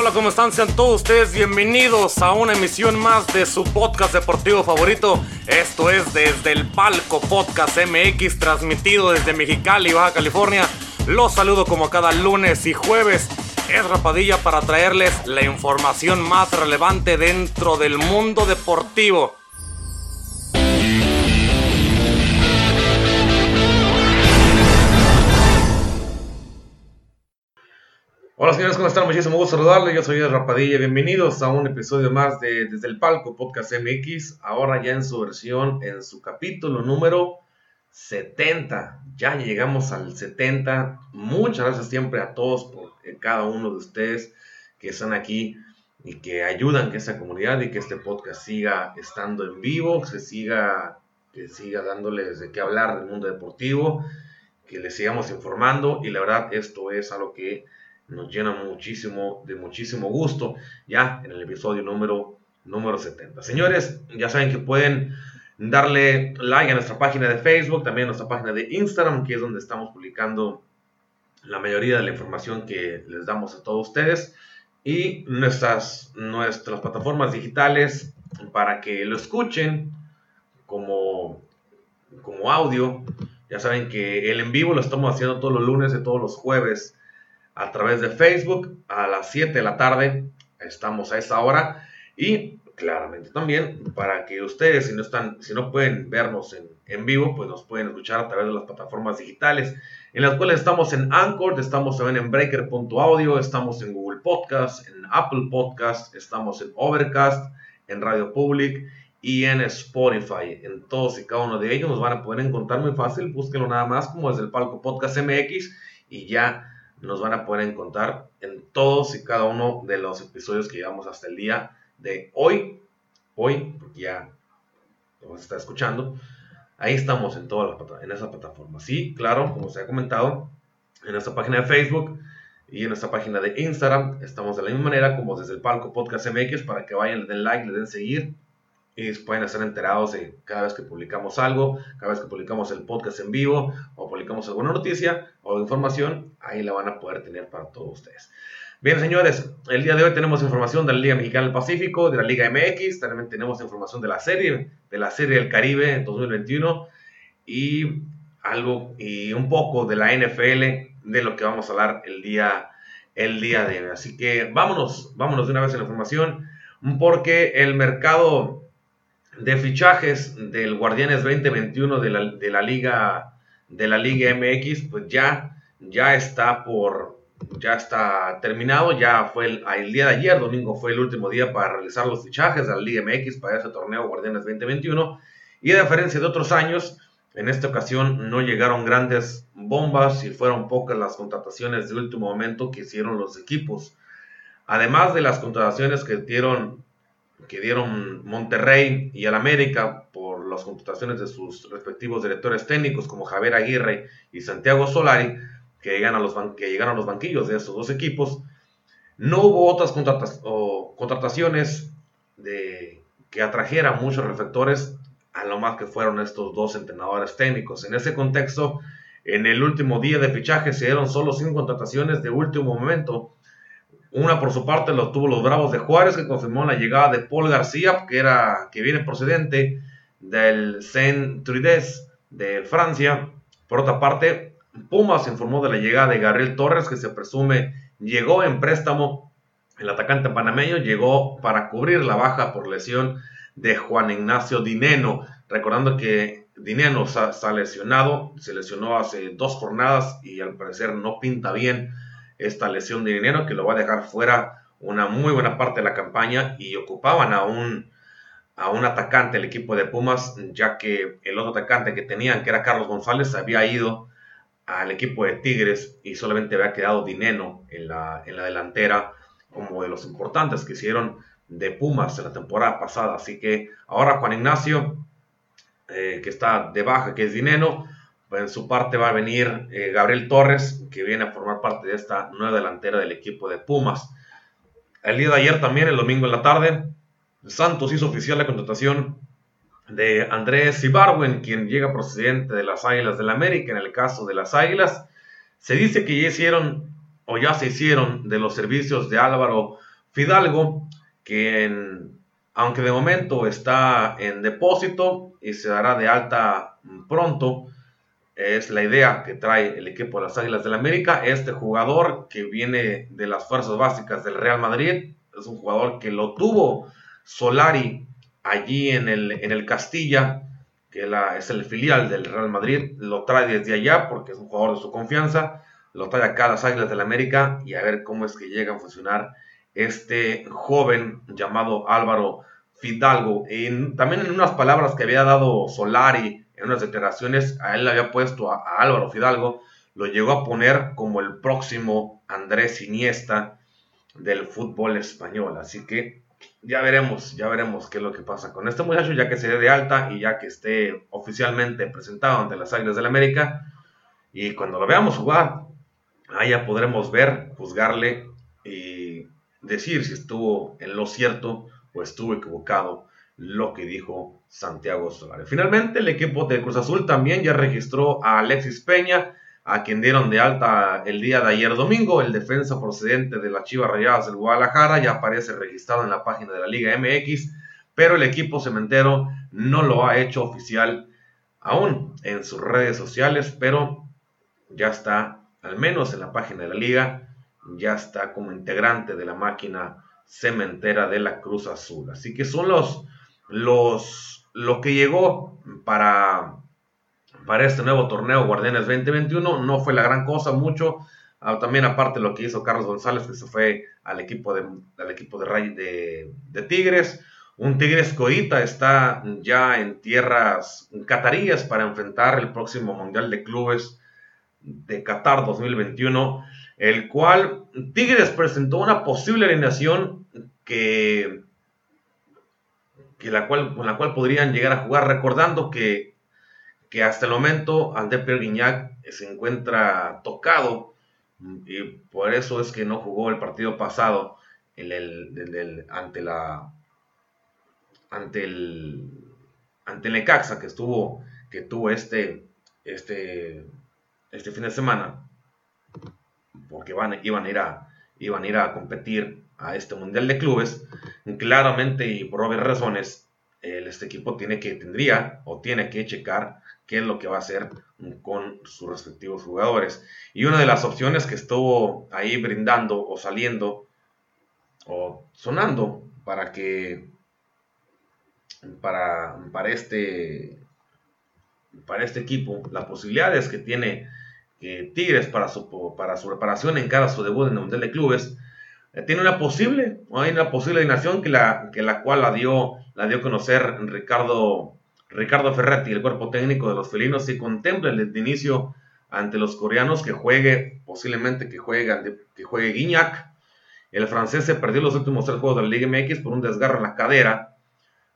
Hola, ¿cómo están? Sean todos ustedes bienvenidos a una emisión más de su podcast deportivo favorito. Esto es Desde el Palco Podcast MX, transmitido desde Mexicali, Baja California. Los saludo como cada lunes y jueves. Es Rapadilla para traerles la información más relevante dentro del mundo deportivo. Hola señores, ¿cómo están? Muchísimo gusto saludarles. Yo soy Rapadilla. Bienvenidos a un episodio más de Desde el Palco Podcast MX. Ahora ya en su versión, en su capítulo número 70. Ya llegamos al 70. Muchas gracias siempre a todos por eh, cada uno de ustedes que están aquí y que ayudan que esta comunidad y que este podcast siga estando en vivo, que siga, que siga dándoles de qué hablar del mundo deportivo, que les sigamos informando y la verdad esto es algo que nos llena muchísimo, de muchísimo gusto, ya en el episodio número, número 70. Señores, ya saben que pueden darle like a nuestra página de Facebook, también a nuestra página de Instagram, que es donde estamos publicando la mayoría de la información que les damos a todos ustedes, y nuestras, nuestras plataformas digitales para que lo escuchen como, como audio. Ya saben que el en vivo lo estamos haciendo todos los lunes y todos los jueves a través de Facebook a las 7 de la tarde. Estamos a esa hora. Y claramente también para que ustedes, si no, están, si no pueden vernos en, en vivo, pues nos pueden escuchar a través de las plataformas digitales, en las cuales estamos en Anchor, estamos también en Breaker.audio, estamos en Google Podcast, en Apple Podcast, estamos en Overcast, en Radio Public y en Spotify. En todos y cada uno de ellos nos van a poder encontrar muy fácil. Búsquenlo nada más como desde el palco Podcast MX y ya nos van a poder encontrar en todos y cada uno de los episodios que llevamos hasta el día de hoy. Hoy, porque ya lo está escuchando. Ahí estamos en toda la, en esa plataforma. Sí, claro, como se ha comentado, en nuestra página de Facebook y en nuestra página de Instagram estamos de la misma manera como desde el palco Podcast MX para que vayan, le den like, le den seguir y pueden estar enterados de cada vez que publicamos algo, cada vez que publicamos el podcast en vivo o publicamos alguna noticia o información, ahí la van a poder tener para todos ustedes. Bien, señores, el día de hoy tenemos información de la Liga Mexicana del Pacífico, de la Liga MX, también tenemos información de la serie, de la serie del Caribe en 2021 y algo y un poco de la NFL, de lo que vamos a hablar el día, el día de hoy. Así que vámonos, vámonos de una vez en la información, porque el mercado de fichajes del Guardianes 2021 de la, de la Liga de la Liga MX, pues ya, ya está por ya está terminado, ya fue el, el, día de ayer, domingo fue el último día para realizar los fichajes de la Liga MX para ese torneo Guardianes 2021 y a diferencia de otros años, en esta ocasión no llegaron grandes bombas y fueron pocas las contrataciones de último momento que hicieron los equipos. Además de las contrataciones que dieron que dieron Monterrey y el América por las contrataciones de sus respectivos directores técnicos como Javier Aguirre y Santiago Solari, que llegan a los, que llegaron a los banquillos de estos dos equipos, no hubo otras contrataciones de, que atrajeran muchos reflectores a lo más que fueron estos dos entrenadores técnicos. En ese contexto, en el último día de fichaje se dieron solo cinco contrataciones de último momento una por su parte lo tuvo los Bravos de Juárez, que confirmó la llegada de Paul García, que, era, que viene procedente del Saint Trudes de Francia. Por otra parte, Pumas informó de la llegada de Gabriel Torres, que se presume llegó en préstamo. El atacante panameño llegó para cubrir la baja por lesión de Juan Ignacio Dineno. Recordando que Dineno está lesionado, se lesionó hace dos jornadas y al parecer no pinta bien esta lesión de dinero que lo va a dejar fuera una muy buena parte de la campaña y ocupaban a un, a un atacante el equipo de Pumas, ya que el otro atacante que tenían, que era Carlos González, había ido al equipo de Tigres y solamente había quedado Dineno en la, en la delantera como de los importantes que hicieron de Pumas en la temporada pasada. Así que ahora Juan Ignacio, eh, que está de baja, que es Dineno, en su parte va a venir eh, Gabriel Torres, que viene a formar parte de esta nueva delantera del equipo de Pumas. El día de ayer también, el domingo en la tarde, Santos hizo oficial la contratación de Andrés Ibarwen, quien llega procedente de las Águilas del la América. En el caso de las Águilas, se dice que ya hicieron o ya se hicieron de los servicios de Álvaro Fidalgo, que aunque de momento está en depósito y se dará de alta pronto, es la idea que trae el equipo de las Águilas del la América. Este jugador que viene de las fuerzas básicas del Real Madrid, es un jugador que lo tuvo Solari allí en el, en el Castilla, que es el filial del Real Madrid, lo trae desde allá porque es un jugador de su confianza, lo trae acá a las Águilas del la América y a ver cómo es que llega a funcionar este joven llamado Álvaro Fidalgo. También en unas palabras que había dado Solari en unas declaraciones, a él le había puesto a, Álvaro Fidalgo, lo llegó a poner como el próximo Andrés Iniesta del fútbol español. Así que ya veremos, ya veremos qué es lo que pasa con este muchacho, ya que se dé de alta y ya que esté oficialmente presentado ante las Águilas del América. Y cuando lo veamos jugar, ahí ya podremos ver, juzgarle y decir si estuvo en lo cierto o estuvo equivocado lo que dijo Santiago Solari. Finalmente, el equipo de Cruz Azul también ya registró a Alexis Peña, a quien dieron de alta el día de ayer domingo. El defensa procedente de las Chivas Rayadas del Guadalajara ya aparece registrado en la página de la Liga MX, pero el equipo cementero no lo ha hecho oficial aún en sus redes sociales, pero ya está, al menos en la página de la liga, ya está como integrante de la máquina cementera de la Cruz Azul. Así que son los los, lo que llegó para, para este nuevo torneo Guardianes 2021 no fue la gran cosa, mucho. Ah, también aparte lo que hizo Carlos González, que se fue al equipo de, al equipo de, de, Tigres. Un Tigres Coita está ya en tierras cataríes para enfrentar el próximo Mundial de Clubes de Qatar 2021, el cual Tigres presentó una posible alineación que que la cual, con la cual podrían llegar a jugar, recordando que, que hasta el momento André Pierre se encuentra tocado y por eso es que no jugó el partido pasado en el, ante la ante el ante el Necaxa que estuvo que tuvo este este este fin de semana porque van, iban a ir a iban a ir a competir a este Mundial de Clubes, claramente y por obvias razones, este equipo tiene que, tendría o tiene que checar qué es lo que va a hacer con sus respectivos jugadores. Y una de las opciones que estuvo ahí brindando o saliendo o sonando para que para, para este para este equipo, las posibilidades que tiene Tigres para su, para su preparación en cada su debut en el Mundial de Clubes eh, tiene una posible, hay una posible alineación que la, que la cual la dio, la dio a conocer Ricardo, Ricardo Ferretti, el cuerpo técnico de los felinos, y contempla el inicio ante los coreanos que juegue, posiblemente que juegue, que juegue Guiñac. El francés se perdió los últimos tres juegos de la Liga MX por un desgarro en la cadera,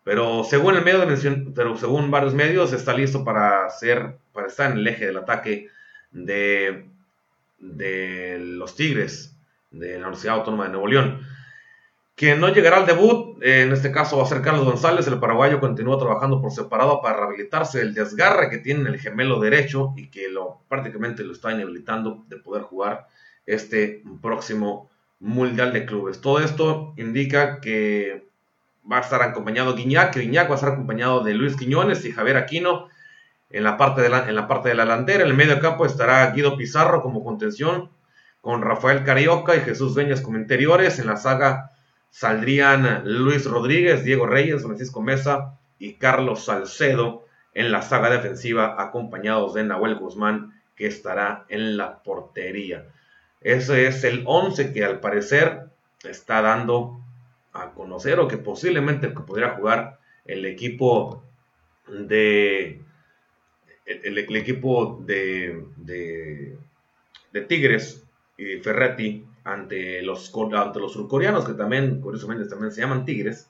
pero según el medio de pero según varios medios está listo para ser, para estar en el eje del ataque de, de los Tigres de la Universidad Autónoma de Nuevo León. Quien no llegará al debut, en este caso va a ser Carlos González, el paraguayo continúa trabajando por separado para rehabilitarse del desgarre que tiene en el gemelo derecho y que lo, prácticamente lo está inhabilitando de poder jugar este próximo Mundial de Clubes. Todo esto indica que va a estar acompañado Guiñac, Guiñac va a estar acompañado de Luis Quiñones y Javier Aquino en la parte de la, en la, parte de la delantera. En el medio campo estará Guido Pizarro como contención con Rafael Carioca y Jesús Dueñas como interiores. En la saga saldrían Luis Rodríguez, Diego Reyes, Francisco Mesa y Carlos Salcedo en la saga defensiva, acompañados de Nahuel Guzmán, que estará en la portería. Ese es el 11 que al parecer está dando a conocer o que posiblemente podría jugar el equipo de el, equipo de, de Tigres y Ferretti ante los, ante los surcoreanos, que también, curiosamente, también se llaman Tigres.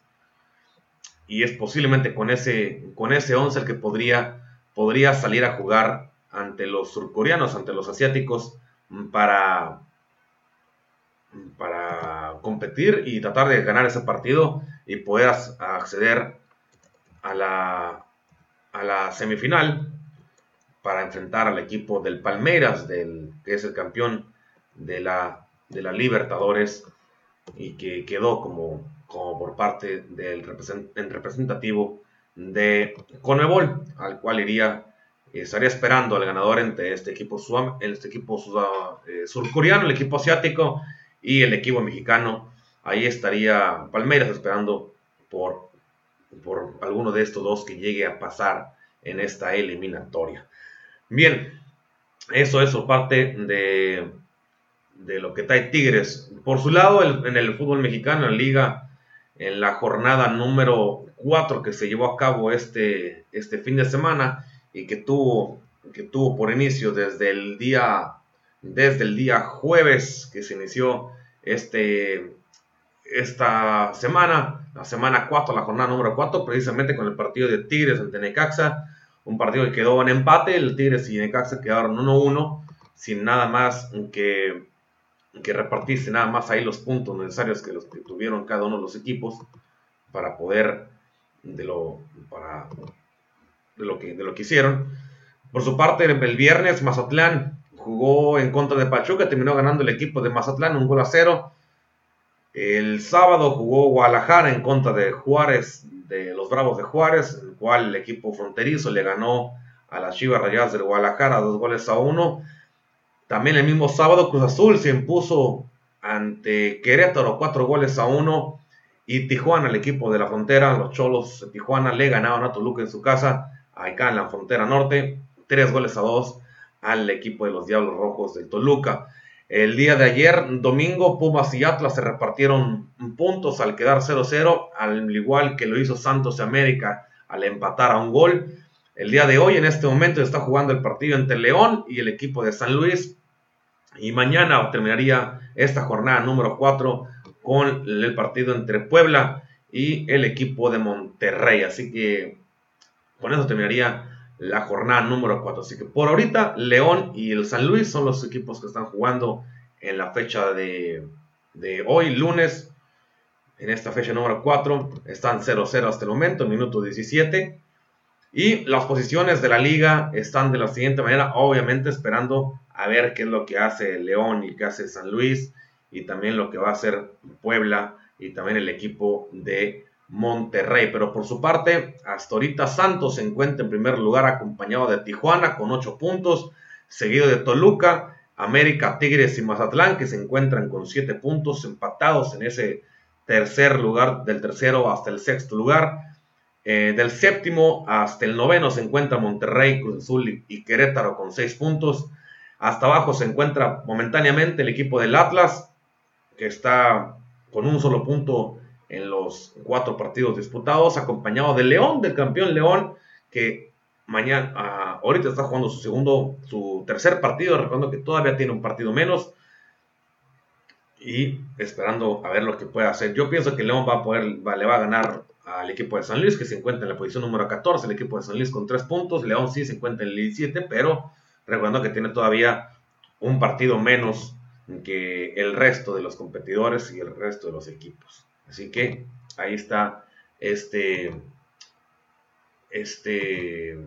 Y es posiblemente con ese, con ese 11 el que podría, podría salir a jugar ante los surcoreanos, ante los asiáticos, para, para competir y tratar de ganar ese partido y poder acceder a la, a la semifinal para enfrentar al equipo del Palmeiras, del, que es el campeón de la, de la Libertadores y que quedó como, como por parte del representativo de Conmebol, al cual iría estaría esperando al ganador entre este equipo, este equipo eh, surcoreano, el equipo asiático y el equipo mexicano. Ahí estaría Palmeiras esperando por, por alguno de estos dos que llegue a pasar en esta eliminatoria. Bien, eso es parte de, de lo que trae Tigres. Por su lado, en el fútbol mexicano, en la liga, en la jornada número 4 que se llevó a cabo este, este fin de semana, y que tuvo, que tuvo por inicio desde el día, desde el día jueves que se inició este, esta semana, la semana 4, la jornada número 4, precisamente con el partido de Tigres ante Necaxa, un partido que quedó en empate, el Tigres y Necaxa quedaron 1-1, sin nada más que, que repartirse nada más ahí los puntos necesarios que los que tuvieron cada uno de los equipos para poder de lo para de lo que, de lo que hicieron. Por su parte, el viernes Mazatlán jugó en contra de Pachuca, terminó ganando el equipo de Mazatlán un gol a cero. El sábado jugó Guadalajara en contra de Juárez, de los Bravos de Juárez, el cual el equipo fronterizo le ganó a las Chivas Rayadas del Guadalajara dos goles a uno. También el mismo sábado Cruz Azul se impuso ante Querétaro cuatro goles a uno. Y Tijuana, el equipo de la frontera, los Cholos de Tijuana le ganaron a Toluca en su casa acá en la frontera norte, tres goles a dos al equipo de los Diablos Rojos del Toluca. El día de ayer, domingo, Pumas y Atlas se repartieron puntos al quedar 0-0, al igual que lo hizo Santos de América al empatar a un gol. El día de hoy, en este momento, está jugando el partido entre León y el equipo de San Luis. Y mañana terminaría esta jornada número 4 con el partido entre Puebla y el equipo de Monterrey. Así que con eso terminaría la jornada número 4. Así que por ahorita, León y el San Luis son los equipos que están jugando en la fecha de, hoy, lunes. En esta fecha número 4 están 0-0 hasta el momento, minuto 17. Y las posiciones de la liga están de la siguiente manera, obviamente esperando a ver qué es lo que hace León y qué hace San Luis y también lo que va a hacer Puebla y también el equipo de Monterrey. Pero por su parte, hasta ahorita Santos se encuentra en primer lugar acompañado de Tijuana con 8 puntos, seguido de Toluca, América, Tigres y Mazatlán que se encuentran con 7 puntos empatados en ese tercer lugar, del tercero hasta el sexto lugar. Eh, del séptimo hasta el noveno se encuentra Monterrey, Cruz Azul y Querétaro con 6 puntos. Hasta abajo se encuentra momentáneamente el equipo del Atlas, que está con un solo punto en los cuatro partidos disputados, acompañado de León, del campeón León, que mañana, ah, ahorita está jugando su segundo, su tercer partido, recuerdo que todavía tiene un partido menos, y esperando a ver lo que puede hacer. Yo pienso que León va a poder, le va a ganar al equipo de San Luis, que se encuentra en la posición número 14, el equipo de San Luis con tres puntos, León sí se encuentra en el 17, pero recuerdo que tiene todavía un partido menos que el resto de los competidores y el resto de los equipos. Así que ahí está este, este,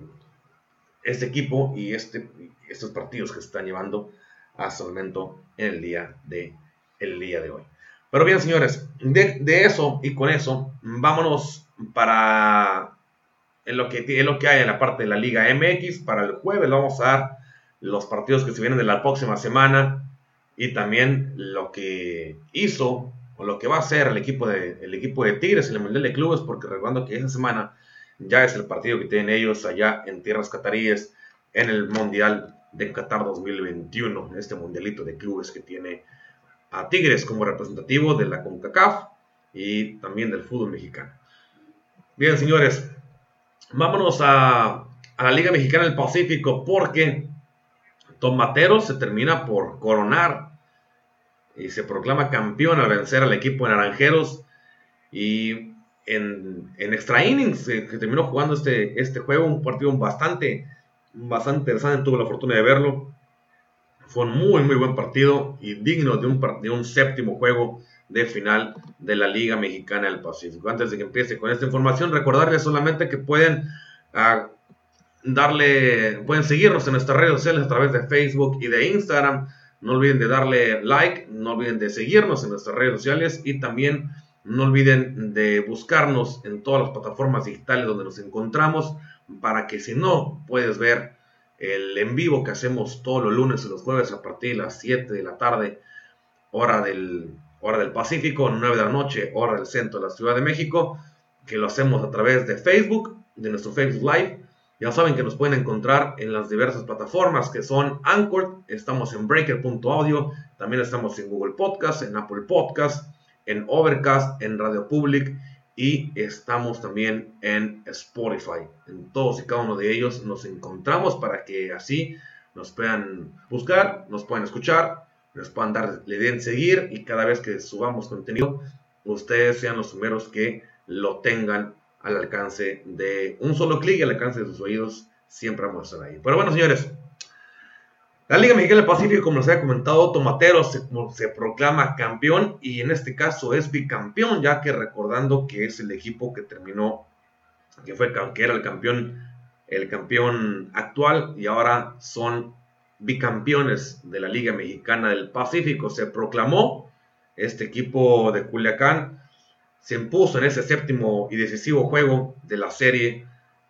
este equipo y este, estos partidos que se están llevando hasta el momento en el día de, el día de hoy. Pero bien, señores, de, eso y con eso, vámonos para en lo, que, lo que hay en la parte de la Liga MX. Para el jueves vamos a dar los partidos que se vienen de la próxima semana y también lo que hizo o lo que va a hacer el equipo de, el equipo de Tigres en el Mundial de Clubes, porque recuerdo que esa semana ya es el partido que tienen ellos allá en tierras cataríes en el Mundial de Qatar 2021, este mundialito de clubes que tiene a Tigres como representativo de la CONCACAF y también del fútbol mexicano. Bien, señores, vámonos a, la Liga Mexicana del Pacífico porque Tomatero se termina por coronar y se proclama campeón al vencer al equipo de Naranjeros. Y en, en extra innings, eh, que terminó jugando este, este juego, un partido bastante, bastante interesante, tuve la fortuna de verlo. Fue un muy, muy buen partido y digno de un, de un séptimo juego de final de la Liga Mexicana del Pacífico. Antes de que empiece con esta información, recordarles solamente que pueden uh, darle, pueden seguirnos en nuestras redes sociales a través de Facebook y de Instagram No olviden de darle like, no olviden de seguirnos en nuestras redes sociales y también no olviden de buscarnos en todas las plataformas digitales donde nos encontramos para que si no puedes ver el en vivo que hacemos todos los lunes y los jueves a partir de las 7 de la tarde, hora del, hora del Pacífico, 9 de la noche, hora del centro de la Ciudad de México, que lo hacemos a través de Facebook, de nuestro Facebook Live. Ya saben que nos pueden encontrar en las diversas plataformas que son Anchor, estamos en Breaker.audio, también estamos en Google Podcast, en Apple Podcast, en Overcast, en Radio Public y estamos también en Spotify. En todos y cada uno de ellos nos encontramos para que así nos puedan buscar, nos puedan escuchar, nos puedan dar, le den seguir y cada vez que subamos contenido, ustedes sean los primeros que lo tengan al alcance de un solo clic, al alcance de sus oídos, siempre vamos a estar ahí. Pero bueno, señores, la Liga Mexicana del Pacífico, como les había comentado, Tomateros se, se, proclama campeón y en este caso es bicampeón, ya que recordando que es el equipo que terminó, que fue que era el campeón, el campeón actual y ahora son bicampeones de la Liga Mexicana del Pacífico. Se proclamó este equipo de Culiacán, se impuso en ese séptimo y decisivo juego de la serie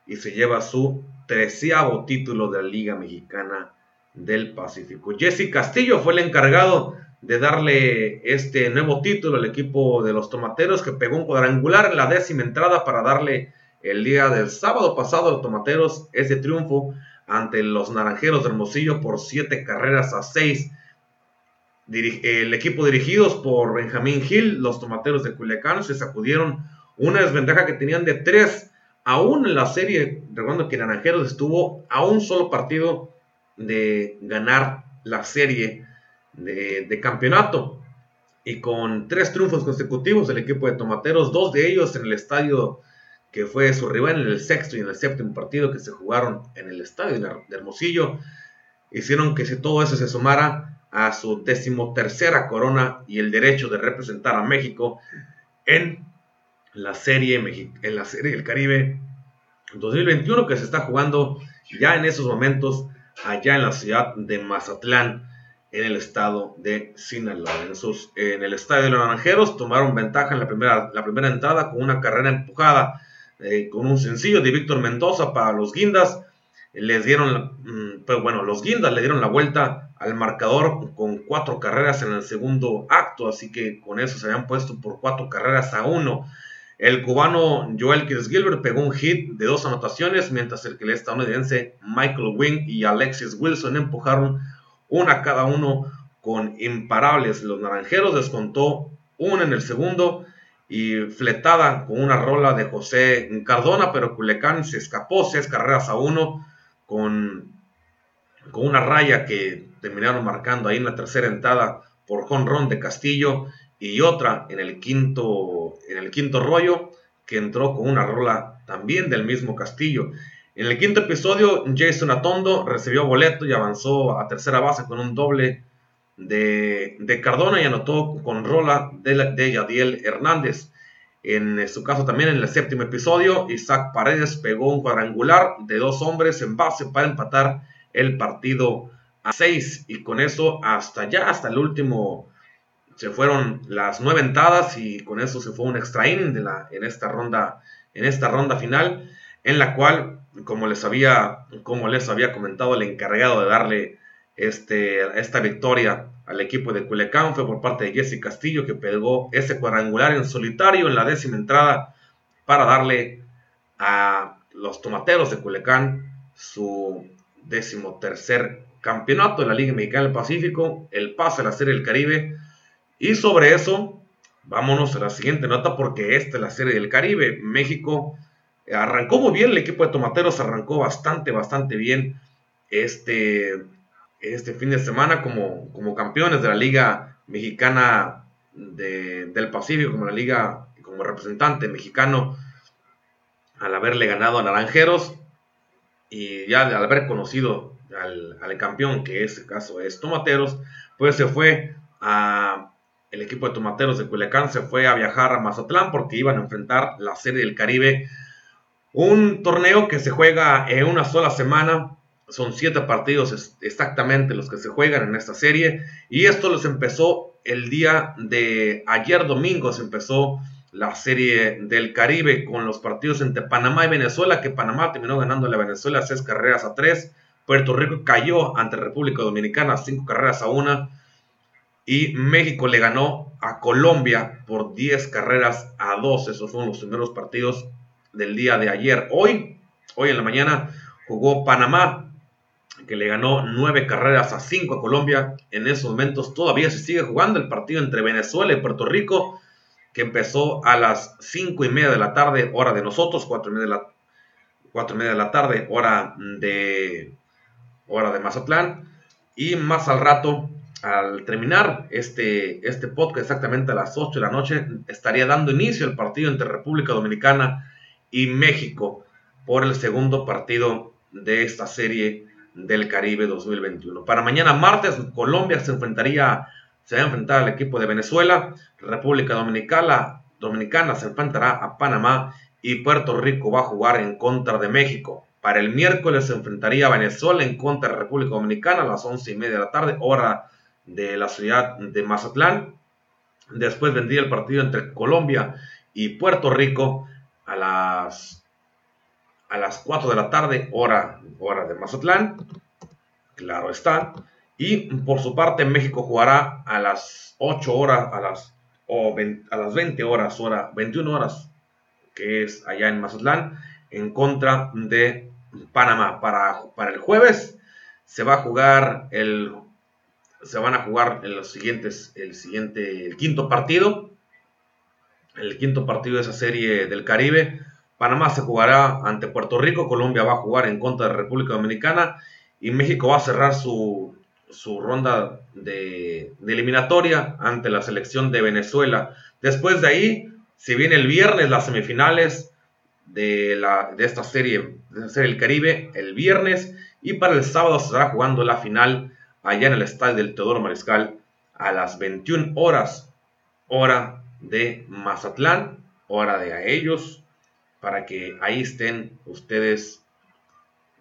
y se lleva su treceavo título de la Liga Mexicana del Pacífico. Jesse Castillo fue el encargado de darle este nuevo título al equipo de los Tomateros que pegó un cuadrangular en la décima entrada para darle el día del sábado pasado a los Tomateros ese triunfo ante los Naranjeros de Hermosillo por siete carreras a seis. El equipo dirigidos por Benjamín Gil, los Tomateros de Culiacán, se sacudieron una desventaja que tenían de tres aún en la serie. Recuerdo que Naranjeros estuvo a un solo partido de ganar la serie de, campeonato. Y con tres triunfos consecutivos del equipo de Tomateros, dos de ellos en el estadio que fue su rival en el sexto y en el séptimo partido que se jugaron en el estadio de Hermosillo, hicieron que si todo eso se sumara a su decimotercera corona y el derecho de representar a México en la serie, en la serie del Caribe 2021 que se está jugando ya en esos momentos allá en la ciudad de Mazatlán, en el estado de Sinaloa. En, en el estadio de los Naranjeros tomaron ventaja en la primera, la primera entrada con una carrera empujada, eh, con un sencillo de Víctor Mendoza para los Guindas. Les dieron, mm, pues bueno, los Guindas le dieron la vuelta al marcador con cuatro carreras en el segundo acto, así que con eso se habían puesto por cuatro carreras a uno. El cubano Joel Kirs Gilbert pegó un hit de dos anotaciones, mientras el que el estadounidense Michael Wing y Alexis Wilson empujaron una cada uno con imparables. Los naranjeros descontó una en el segundo y fletada con una rola de José Cardona, pero Culecán se escapó seis carreras a uno con, con una raya que terminaron marcando ahí en la tercera entrada por jonrón de Castillo y otra en el quinto, en el quinto rollo que entró con una rola también del mismo Castillo. En el quinto episodio, Jason Atondo recibió boleto y avanzó a tercera base con un doble de, Cardona y anotó con rola de, de Yadiel Hernández. En su caso también en el séptimo episodio, Isaac Paredes pegó un cuadrangular de dos hombres en base para empatar el partido a seis y con eso hasta ya, hasta el último se fueron las nueve entradas y con eso se fue un extra inning de la, en, esta ronda, en esta ronda final, en la cual, como les había, como les había comentado, el encargado de darle este, esta victoria al equipo de Culiacán fue por parte de Jesse Castillo, que pegó ese cuadrangular en solitario en la décima entrada para darle a los tomateros de Culiacán su décimo tercer campeonato de la Liga Mexicana del Pacífico, el pase a la Serie del Caribe y sobre eso, vámonos a la siguiente nota porque esta es la serie del Caribe. México arrancó muy bien, el equipo de Tomateros arrancó bastante, bastante bien este, este fin de semana como, como campeones de la Liga Mexicana del Pacífico, como la Liga, como representante mexicano, al haberle ganado a Naranjeros y ya al haber conocido al, al campeón, que en este caso es Tomateros, pues se fue a el equipo de Tomateros de Culiacán se fue a viajar a Mazatlán porque iban a enfrentar la Serie del Caribe, un torneo que se juega en una sola semana son siete partidos exactamente los que se juegan en esta serie. Y esto los empezó el día de ayer domingo. Se empezó la serie del Caribe con los partidos entre Panamá y Venezuela, que Panamá terminó ganando a Venezuela seis carreras a tres. Puerto Rico cayó ante República Dominicana cinco carreras a una. Y México le ganó a Colombia por 10 carreras a 2. Esos fueron los primeros partidos del día de ayer. Hoy, hoy en la mañana, jugó Panamá que le ganó nueve carreras a cinco a Colombia. En esos momentos todavía se sigue jugando el partido entre Venezuela y Puerto Rico, que empezó a las cinco y media de la tarde, hora de nosotros, cuatro y media de la, cuatro y media de la tarde, hora de, hora de Mazatlán. Y más al rato, al terminar este, este podcast exactamente a las 8 de la noche, estaría dando inicio el partido entre República Dominicana y México por el segundo partido de esta serie del Caribe 2021. Para mañana martes, Colombia se enfrentaría, se va a enfrentar al equipo de Venezuela, República Dominicana, Dominicana se enfrentará a Panamá y Puerto Rico va a jugar en contra de México. Para el miércoles se enfrentaría a Venezuela en contra de República Dominicana a las once y media de la tarde, hora de la ciudad de Mazatlán. Después vendría el partido entre Colombia y Puerto Rico a las a las 4 de la tarde, hora, hora de Mazatlán. Claro está. Y por su parte, México jugará a las 8 horas, a las, o a las 20 horas, hora, 21 horas, que es allá en Mazatlán, en contra de Panamá. Para, para el jueves se va a jugar el. Se van a jugar en los siguientes, el siguiente, el quinto partido. El quinto partido de esa serie del Caribe Panamá se jugará ante Puerto Rico, Colombia va a jugar en contra de República Dominicana y México va a cerrar su, ronda de, de, ante la selección de Venezuela. Después de ahí, si viene el viernes las semifinales de, la, de esta serie, de serie del Caribe, el viernes, y para el sábado se estará jugando la final allá en el estadio del Teodoro Mariscal a las 21 horas, hora de Mazatlán, hora de a ellos, para que ahí estén ustedes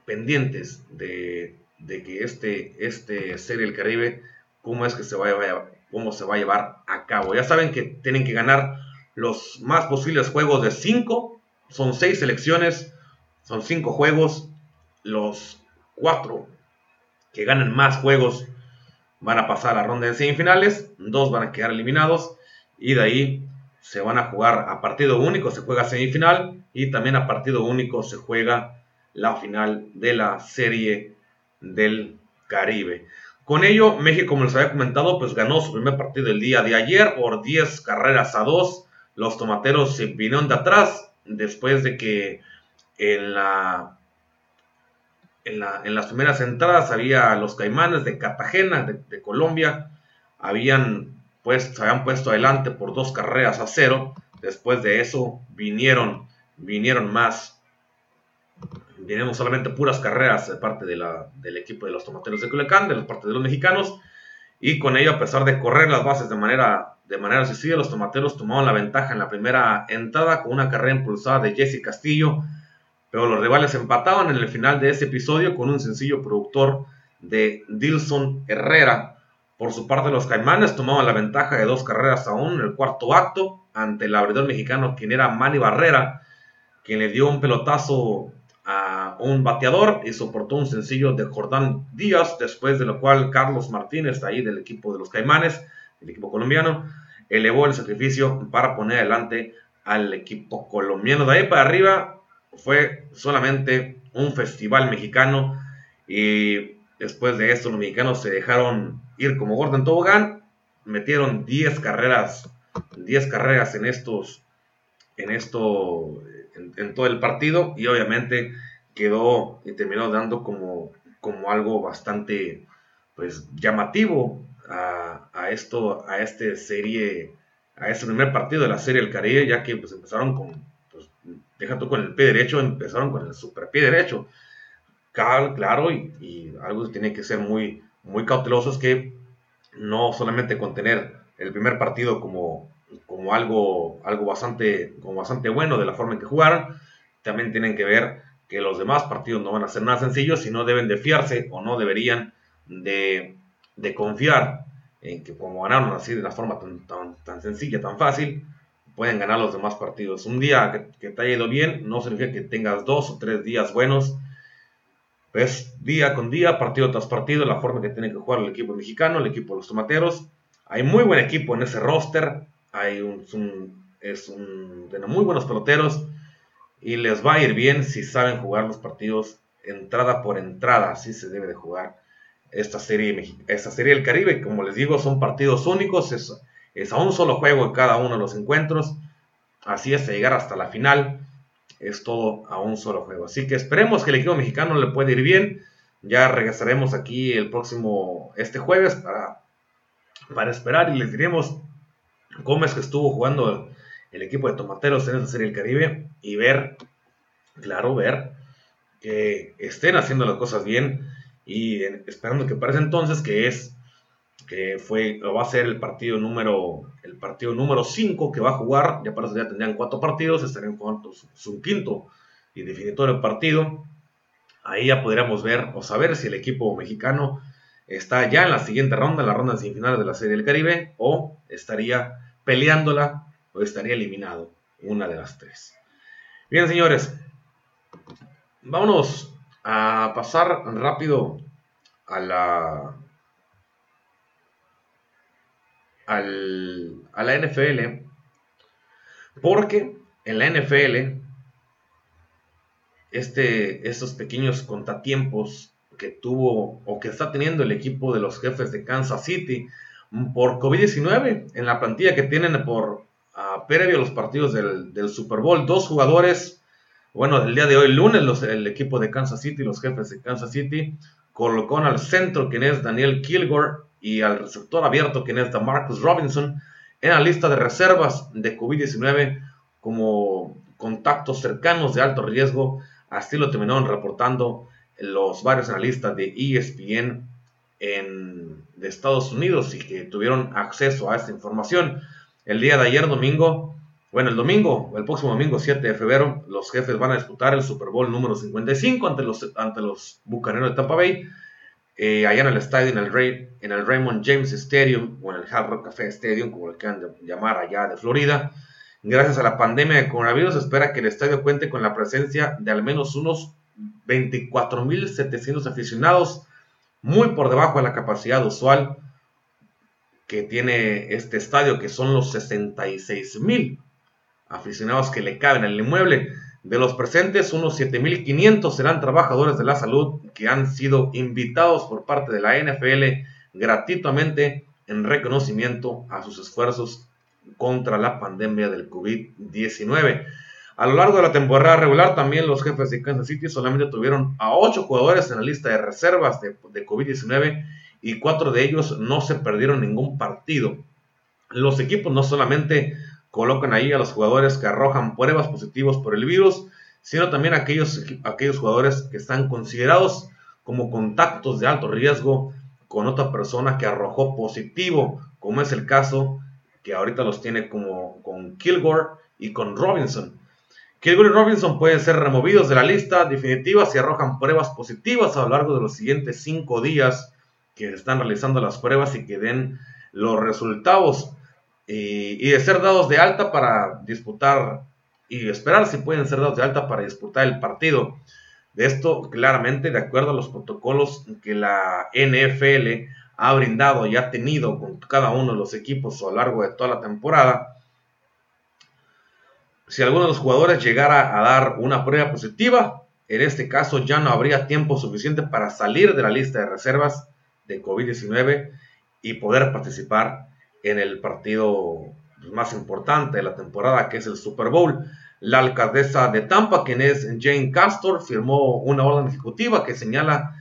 pendientes de, que este, este Serie del Caribe, cómo es que se va a, cómo se va a llevar a cabo. Ya saben que tienen que ganar los más posibles juegos de 5, son 6 selecciones, son 5 juegos, los 4 que ganen más juegos van a pasar a la ronda de semifinales, dos van a quedar eliminados y de ahí se van a jugar a partido único, se juega semifinal y también a partido único se juega la final de la serie del Caribe. Con ello, México, como les había comentado, pues ganó su primer partido el día de ayer por 10 carreras a 2. Los tomateros se vinieron de atrás después de que en, la, en, las primeras entradas había los caimanes de Cartagena, de, Colombia, habían pues se habían puesto adelante por dos carreras a cero. Después de eso vinieron, vinieron más. Vinieron solamente puras carreras de parte de la, del equipo de los tomateros de Culiacán, de la parte de los mexicanos. Y con ello, a pesar de correr las bases de manera, de manera sencilla, los tomateros tomaron la ventaja en la primera entrada con una carrera impulsada de Jesse Castillo. Pero los rivales empataban en el final de ese episodio con un sencillo productor de Dilson Herrera, por su parte, los Caimanes tomaban la ventaja de dos carreras aún en el cuarto acto ante el abridor mexicano, quien era Manny Barrera, quien le dio un pelotazo a un bateador y soportó un sencillo de Jordán Díaz, después de lo cual Carlos Martínez, ahí del equipo de los Caimanes, el equipo colombiano, elevó el sacrificio para poner adelante al equipo colombiano. De ahí para arriba fue solamente un festival mexicano y después de esto los mexicanos se dejaron ir como Gordon Tobogán. Metieron 10 carreras, 10 carreras en estos, en esto, en, todo el partido y obviamente quedó y terminó dando como, como algo bastante, pues, llamativo a, esto, a este serie, a este primer partido de la serie del Caribe, ya que pues empezaron con, deja tú con el pie derecho, empezaron con el super pie derecho. Claro, y, algo que tiene que ser muy, muy cautelosos que no solamente contener el primer partido como, como algo, algo bastante, como bastante bueno de la forma en que jugaron, también tienen que ver que los demás partidos no van a ser nada sencillos y no deben de fiarse o no deberían de, confiar en que como ganaron así de la forma tan, tan, sencilla, tan fácil, pueden ganar los demás partidos. Un día que, que, te haya ido bien no significa que tengas dos o tres días buenos. Es día con día, partido tras partido, la forma que tiene que jugar el equipo mexicano, el equipo de los tomateros. Hay muy buen equipo en ese roster. Hay un, es un, tiene muy buenos peloteros y les va a ir bien si saben jugar los partidos entrada por entrada, así se debe de jugar esta serie, esta serie del Caribe. Como les digo, son partidos únicos, es, es a un solo juego en cada uno de los encuentros, así es llegar hasta la final, es todo a un solo juego. Así que esperemos que el equipo mexicano le pueda ir bien. Ya regresaremos aquí el próximo, este jueves, para, para esperar y les diremos cómo es que estuvo jugando el equipo de Tomateros en esa serie del Caribe y ver, claro, ver que estén haciendo las cosas bien y esperando que parece entonces que es fue va a ser el partido número el partido número 5 que va a jugar, ya para eso ya tendrían cuatro partidos, estarían jugando su, quinto y definitorio partido. Ahí ya podríamos ver o saber si el equipo mexicano está ya en la siguiente ronda, en la ronda semifinales de la Serie del Caribe, o estaría peleándola o estaría eliminado, una de las tres. Bien, señores, vámonos a pasar rápido a la al, a la NFL porque en la NFL este, estos pequeños contratiempos que tuvo o que está teniendo el equipo de los jefes de Kansas City por COVID-19 en la plantilla que tienen por a previo a los partidos del, Super Bowl. Dos jugadores, bueno, el día de hoy, lunes, el equipo de Kansas City, los jefes de Kansas City, colocó al centro, quien es Daniel Kilgore, y al receptor abierto, quien es Marcus Robinson, en la lista de reservas de COVID-19 como contactos cercanos de alto riesgo. Así lo terminaron reportando los varios analistas de ESPN en, de Estados Unidos y que tuvieron acceso a esta información. El día de ayer, domingo, bueno, el domingo, el próximo domingo 7 de febrero, los jefes van a disputar el Super Bowl número 55 ante los, ante los Bucaneros de Tampa Bay, eh, allá en el estadio, en el, Ray, en el Raymond James Stadium, o en el Hard Rock Café Stadium, como le quieran llamar allá de Florida. Gracias a la pandemia de coronavirus, espera que el estadio cuente con la presencia de al menos unos 24.700 aficionados, muy por debajo de la capacidad usual que tiene este estadio, que son los 66 mil aficionados que le caben al inmueble. De los presentes, unos 7.500 serán trabajadores de la salud que han sido invitados por parte de la NFL gratuitamente en reconocimiento a sus esfuerzos contra la pandemia del COVID-19. A lo largo de la temporada regular, también los jefes de Kansas City solamente tuvieron a 8 jugadores en la lista de reservas de, de COVID-19 y cuatro de ellos no se perdieron ningún partido. Los equipos no solamente colocan ahí a los jugadores que arrojan pruebas positivas por el virus, sino también aquellos, aquellos jugadores que están considerados como contactos de alto riesgo con otra persona que arrojó positivo, como es el caso que ahorita los tiene como con Kilgore y con Robinson. Kilgore y Robinson pueden ser removidos de la lista definitiva si arrojan pruebas positivas a lo largo de los siguientes cinco días que están realizando las pruebas y que den los resultados y, de ser dados de alta para disputar y esperar si pueden ser dados de alta para disputar el partido. De esto, claramente, de acuerdo a los protocolos que la NFL ha brindado y ha tenido con cada uno de los equipos a lo largo de toda la temporada, si alguno de los jugadores llegara a dar una prueba positiva, en este caso ya no habría tiempo suficiente para salir de la lista de reservas de COVID-19 y poder participar en el partido más importante de la temporada, que es el Super Bowl. La alcaldesa de Tampa, quien es Jane Castor, firmó una orden ejecutiva que señala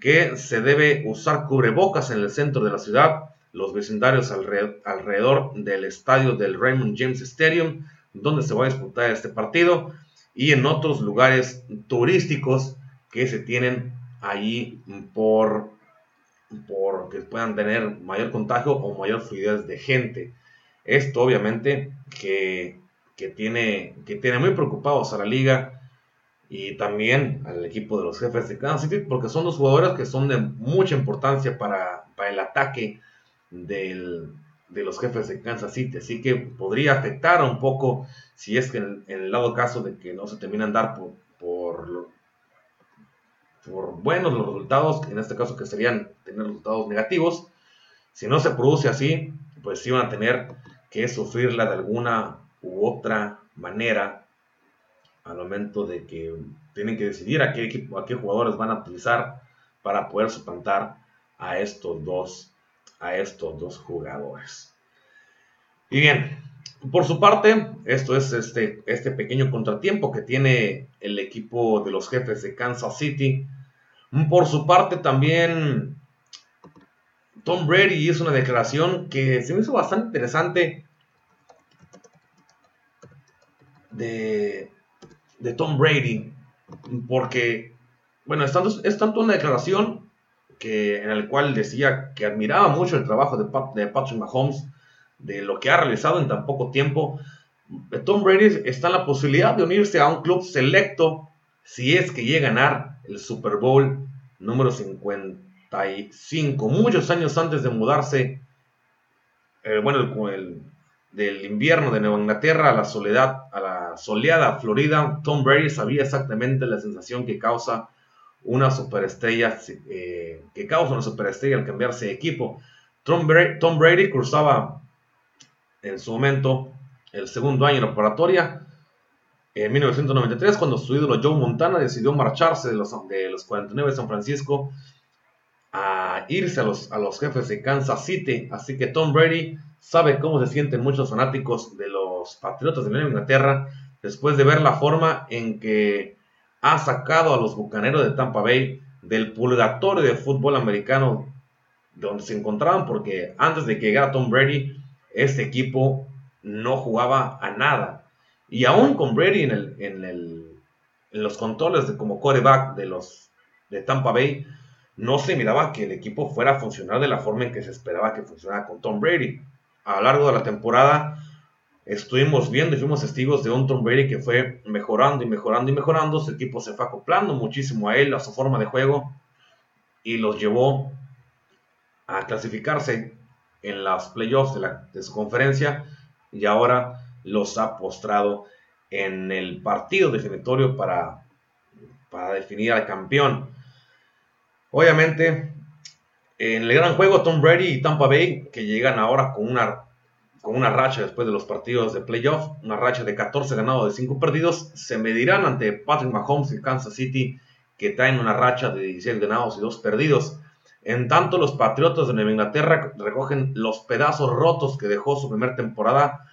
que se debe usar cubrebocas en el centro de la ciudad, los vecindarios alrededor del estadio del Raymond James Stadium, donde se va a disputar este partido, y en otros lugares turísticos que se tienen allí por porque puedan tener mayor contagio o mayor fluidez de gente. Esto obviamente que, tiene, que tiene muy preocupados a la liga y también al equipo de los jefes de Kansas City, porque son dos jugadores que son de mucha importancia para, el ataque de los jefes de Kansas City. Así que podría afectar un poco si es que en, el lado caso de que no se terminan dar por, por, buenos los resultados, en este caso que serían tener resultados negativos. Si no se produce así, pues van a tener que sufrirla de alguna u otra manera al momento de que tienen que decidir a qué equipo, a qué jugadores van a utilizar para poder suplantar a estos dos, a estos dos jugadores. Y bien, por su parte, esto es este, este pequeño contratiempo que tiene el equipo de los jefes de Kansas City. Por su parte, también Tom Brady hizo una declaración que se me hizo bastante interesante de, Tom Brady, porque, bueno, es tanto, es tanto una declaración que, en la cual decía que admiraba mucho el trabajo de, de Patrick Mahomes, de lo que ha realizado en tan poco tiempo. Tom Brady está en la posibilidad de unirse a un club selecto si es que llega a ganar el Super Bowl número 55, muchos años antes de mudarse, eh, bueno, el, del invierno de Nueva Inglaterra a la soledad, a la soleada Florida, Tom Brady sabía exactamente la sensación que causa una superestrella, eh, que causa una superestrella al cambiarse de equipo. Tom Brady, Tom Brady cruzaba en su momento el segundo año en la preparatoria, en 1993, cuando su ídolo Joe Montana decidió marcharse de los, de los 49 de San Francisco a irse a los, a los jefes de Kansas City. Así que Tom Brady sabe cómo se sienten muchos fanáticos de los Patriotas de Nueva Inglaterra después de ver la forma en que ha sacado a los Bucaneros de Tampa Bay del purgatorio de fútbol americano donde se encontraban, porque antes de que llegara Tom Brady, este equipo no jugaba a nada. Y aún con Brady en, el, en, el, en los controles de como quarterback de los de Tampa Bay, no se miraba que el equipo fuera a funcionar de la forma en que se esperaba que funcionara con Tom Brady a lo largo de la temporada estuvimos viendo y fuimos testigos de un Tom Brady que fue mejorando y mejorando y mejorando. Su equipo se fue acoplando muchísimo a él, a su forma de juego, y los llevó a clasificarse en las playoffs de, de su conferencia y ahora los ha postrado en el partido definitorio para, para definir al campeón. Obviamente, en el gran juego, Tom Brady y Tampa Bay, que llegan ahora con una, con una racha después de los partidos de playoff, una racha de 14 ganados de 5 perdidos, se medirán ante Patrick Mahomes y Kansas City, que traen una racha de 16 ganados y 2 perdidos. En tanto, los Patriotas de Nueva Inglaterra recogen los pedazos rotos que dejó su primera temporada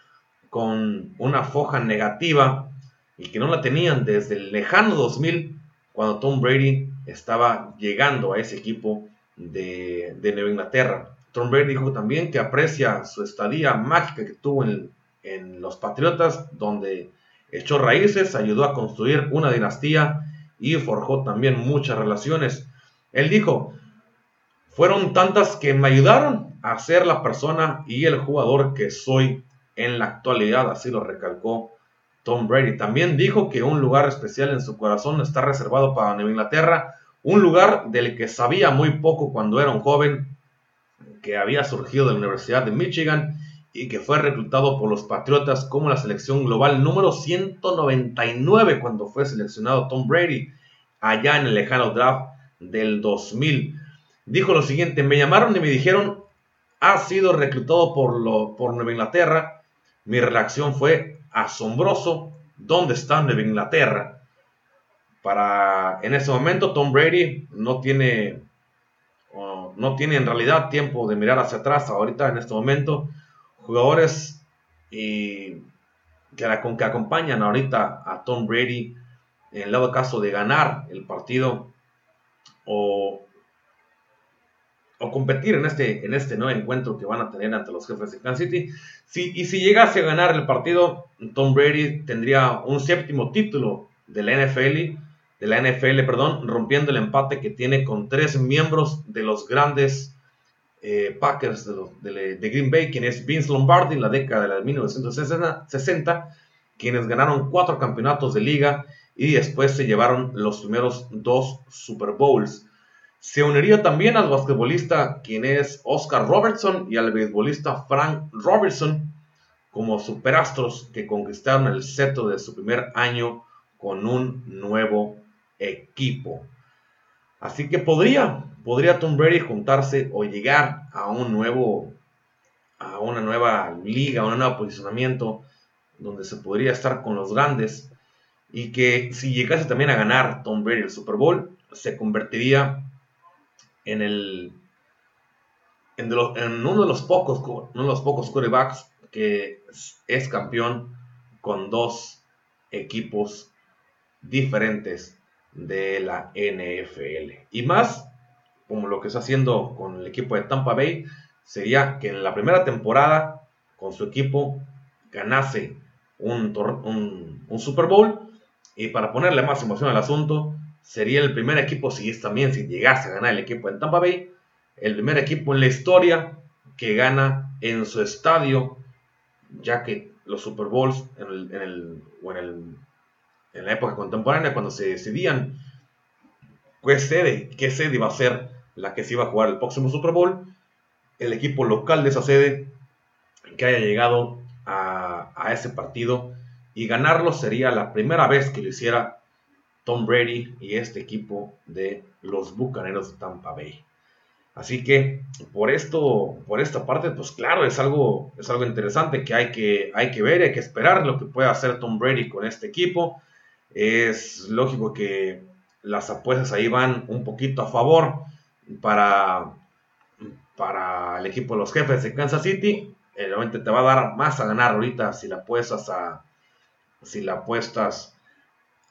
con una foja negativa y que no la tenían desde el lejano 2000, cuando Tom Brady estaba llegando a ese equipo de, Nueva Inglaterra. Tom Brady dijo también que aprecia su estadía mágica que tuvo en, los Patriotas, donde echó raíces, ayudó a construir una dinastía y forjó también muchas relaciones. Él dijo, fueron tantas que me ayudaron a ser la persona y el jugador que soy en la actualidad, así lo recalcó Tom Brady. También dijo que un lugar especial en su corazón está reservado para Nueva Inglaterra, un lugar del que sabía muy poco cuando era un joven que había surgido de la Universidad de Michigan y que fue reclutado por los Patriotas como la selección global número 199 cuando fue seleccionado Tom Brady allá en el lejano draft del 2000. Dijo lo siguiente, me llamaron y me dijeron, ha sido reclutado por, por Nueva Inglaterra. Mi reacción fue asombroso, ¿dónde está Nueva Inglaterra? para en ese momento Tom Brady no tiene no tiene en realidad tiempo de mirar hacia atrás ahorita en este momento jugadores y que, que acompañan ahorita a Tom Brady en el lado caso de ganar el partido o, competir en este, en este nuevo encuentro que van a tener ante los jefes de Kansas City. Si, y si llegase a ganar el partido, Tom Brady tendría un séptimo título de la NFL de la NFL, perdón, rompiendo el empate que tiene con tres miembros de los grandes eh, Packers de, Green Bay, quien es Vince Lombardi en la década de 1960, quienes ganaron cuatro campeonatos de liga y después se llevaron los primeros dos Super Bowls. Se uniría también al basquetbolista quien es Oscar Robertson y al beisbolista Frank Robertson como superastros que conquistaron el seto de su primer año con un nuevo equipo. Así que podría, podría Tom Brady juntarse o llegar a un nuevo, a una nueva liga, a un nuevo posicionamiento donde se podría estar con los grandes y que si llegase también a ganar Tom Brady el Super Bowl, se convertiría en el en, uno de los pocos uno de los pocos quarterbacks que es campeón con dos equipos diferentes de la NFL. Y más, como lo que está haciendo con el equipo de Tampa Bay, sería que en la primera temporada con su equipo ganase un, un, Super Bowl. Y para ponerle más emoción al asunto, sería el primer equipo, si es también si llegase a ganar el equipo en Tampa Bay, el primer equipo en la historia que gana en su estadio, ya que los Super Bowls en el, en en la época contemporánea, cuando se decidían qué sede, qué sede iba a ser la que se iba a jugar el próximo Super Bowl, el equipo local de esa sede que haya llegado a, a ese partido y ganarlo sería la primera vez que lo hiciera Tom Brady y este equipo de los Bucaneros de Tampa Bay. Así que por esto, por esta parte, pues claro, es algo, es algo interesante que hay que, hay que ver, hay que esperar lo que pueda hacer Tom Brady con este equipo. Es lógico que las apuestas ahí van un poquito a favor para, para el equipo de los jefes de Kansas City. Realmente te va a dar más a ganar ahorita si la apuestas a si la apuestas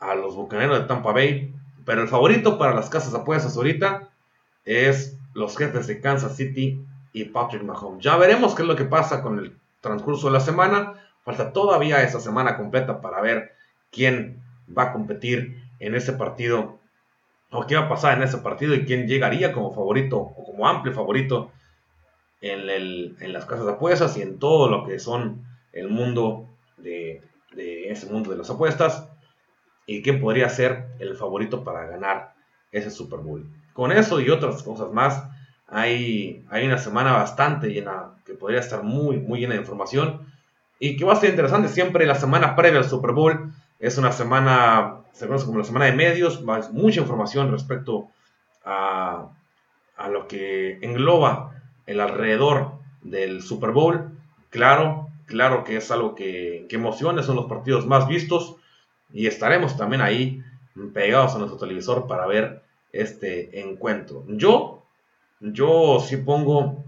a los bucaneros de Tampa Bay. Pero el favorito para las casas apuestas ahorita es los jefes de Kansas City y Patrick Mahomes. Ya veremos qué es lo que pasa con el transcurso de la semana. Falta todavía esa semana completa para ver quién va a competir en ese partido o qué va a pasar en ese partido y quién llegaría como favorito o como amplio favorito en, las casas de apuestas y en todo lo que son el mundo de, de ese mundo de las apuestas y quién podría ser el favorito para ganar ese Super Bowl. Con eso y otras cosas más, hay, hay una semana bastante llena, que podría estar muy, muy llena de información y que va a ser interesante. Siempre la semana previa al Super Bowl es una semana, se conoce como la semana de medios, más mucha información respecto a, a lo que engloba el alrededor del Super Bowl. Claro, claro que es algo que, que emociona, son los partidos más vistos y estaremos también ahí pegados a nuestro televisor para ver este encuentro. Yo, yo sí pongo,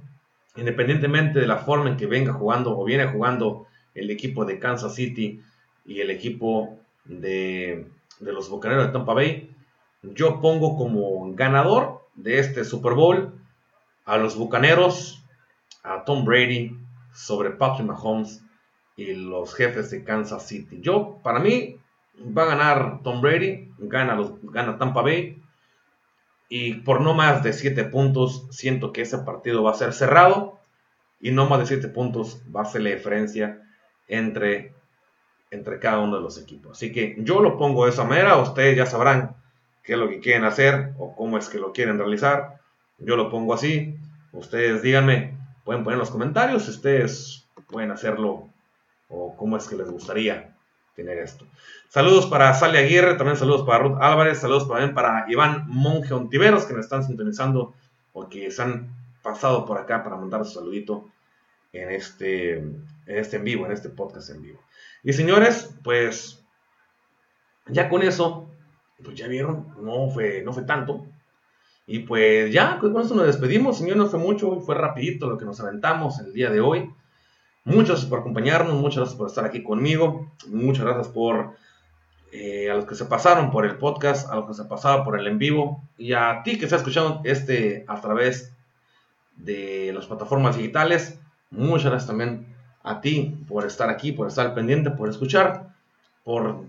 independientemente de la forma en que venga jugando o viene jugando el equipo de Kansas City y el equipo de, de los Bucaneros de Tampa Bay, yo pongo como ganador de este Super Bowl a los Bucaneros, a Tom Brady sobre Patrick Mahomes y los jefes de Kansas City. Yo, para mí, va a ganar Tom Brady, gana, gana Tampa Bay. Y por no más de 7 puntos, siento que ese partido va a ser cerrado. Y no más de 7 puntos va a ser la diferencia entre, entre cada uno de los equipos. Así que yo lo pongo de esa manera. Ustedes ya sabrán qué es lo que quieren hacer o cómo es que lo quieren realizar. Yo lo pongo así. Ustedes díganme, pueden poner en los comentarios ustedes pueden hacerlo o cómo es que les gustaría tener esto. Saludos para Sally Aguirre, también saludos para Ruth Álvarez, saludos también para Iván Monge Ontiveros que nos están sintonizando o que se han pasado por acá para mandar su saludito en este, en este en vivo, en este podcast en vivo. Y señores, pues ya con eso, pues ya vieron, no fue, no fue tanto. Y pues ya, con eso nos despedimos, señor, no fue mucho, fue rapidito lo que nos aventamos el día de hoy. Muchas gracias por acompañarnos, muchas gracias por estar aquí conmigo, muchas gracias por eh, a los que se pasaron por el podcast, a los que se pasaron por el en vivo y a ti que estás escuchando este a través de las plataformas digitales. Muchas gracias también a ti por estar aquí, por estar pendiente, por escuchar, por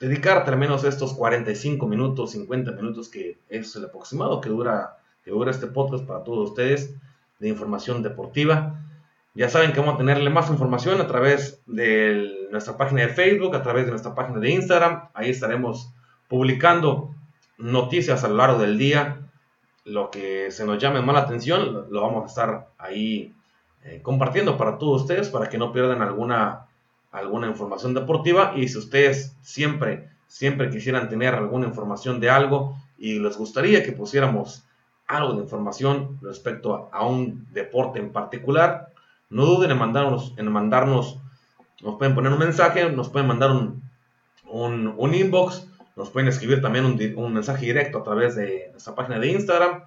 dedicarte al menos estos 45 minutos, 50 minutos que es el aproximado que dura, que dura este podcast para todos ustedes de información deportiva. Ya saben que vamos a tenerle más información a través de nuestra página de Facebook, a través de nuestra página de Instagram. Ahí estaremos publicando noticias a lo largo del día. Lo que se nos llame más la atención, lo vamos a estar ahí eh, compartiendo para todos ustedes, para que no pierdan alguna, alguna información deportiva. Y si ustedes siempre, siempre quisieran tener alguna información de algo y les gustaría que pusiéramos algo de información respecto a, un deporte en particular, no duden en mandarnos, en mandarnos, nos pueden poner un mensaje, nos pueden mandar un, un, inbox, nos pueden escribir también un, mensaje directo a través de nuestra página de Instagram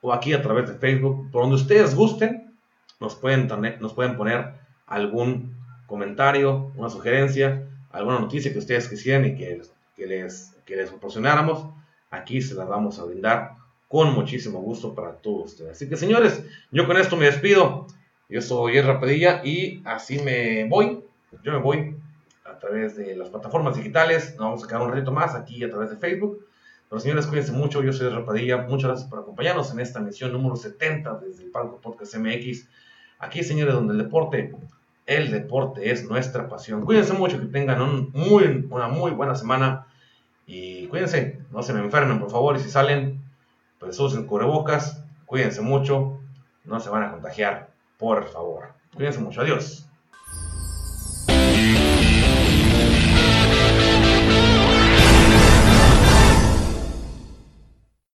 o aquí a través de Facebook, por donde ustedes gusten, nos pueden, nos pueden poner algún comentario, una sugerencia, alguna noticia que ustedes quisieran y que, que les, que les proporcionáramos. Aquí se las vamos a brindar con muchísimo gusto para todos ustedes. Así que señores, yo con esto me despido. Yo soy Ezra Padilla y así me voy. Yo me voy a través de las plataformas digitales. Nos vamos a quedar un ratito más aquí a través de Facebook. Pero señores, cuídense mucho. Yo soy Ezra Padilla. Muchas gracias por acompañarnos en esta misión número 70 desde el Palco Podcast MX. Aquí, señores, donde el deporte, el deporte es nuestra pasión. Cuídense mucho, que tengan un muy, una muy buena semana. Y cuídense, no se me enfermen, por favor. Y si salen, pues usen cubrebocas, cuídense mucho, no se van a contagiar, por favor. Cuídense mucho, adiós.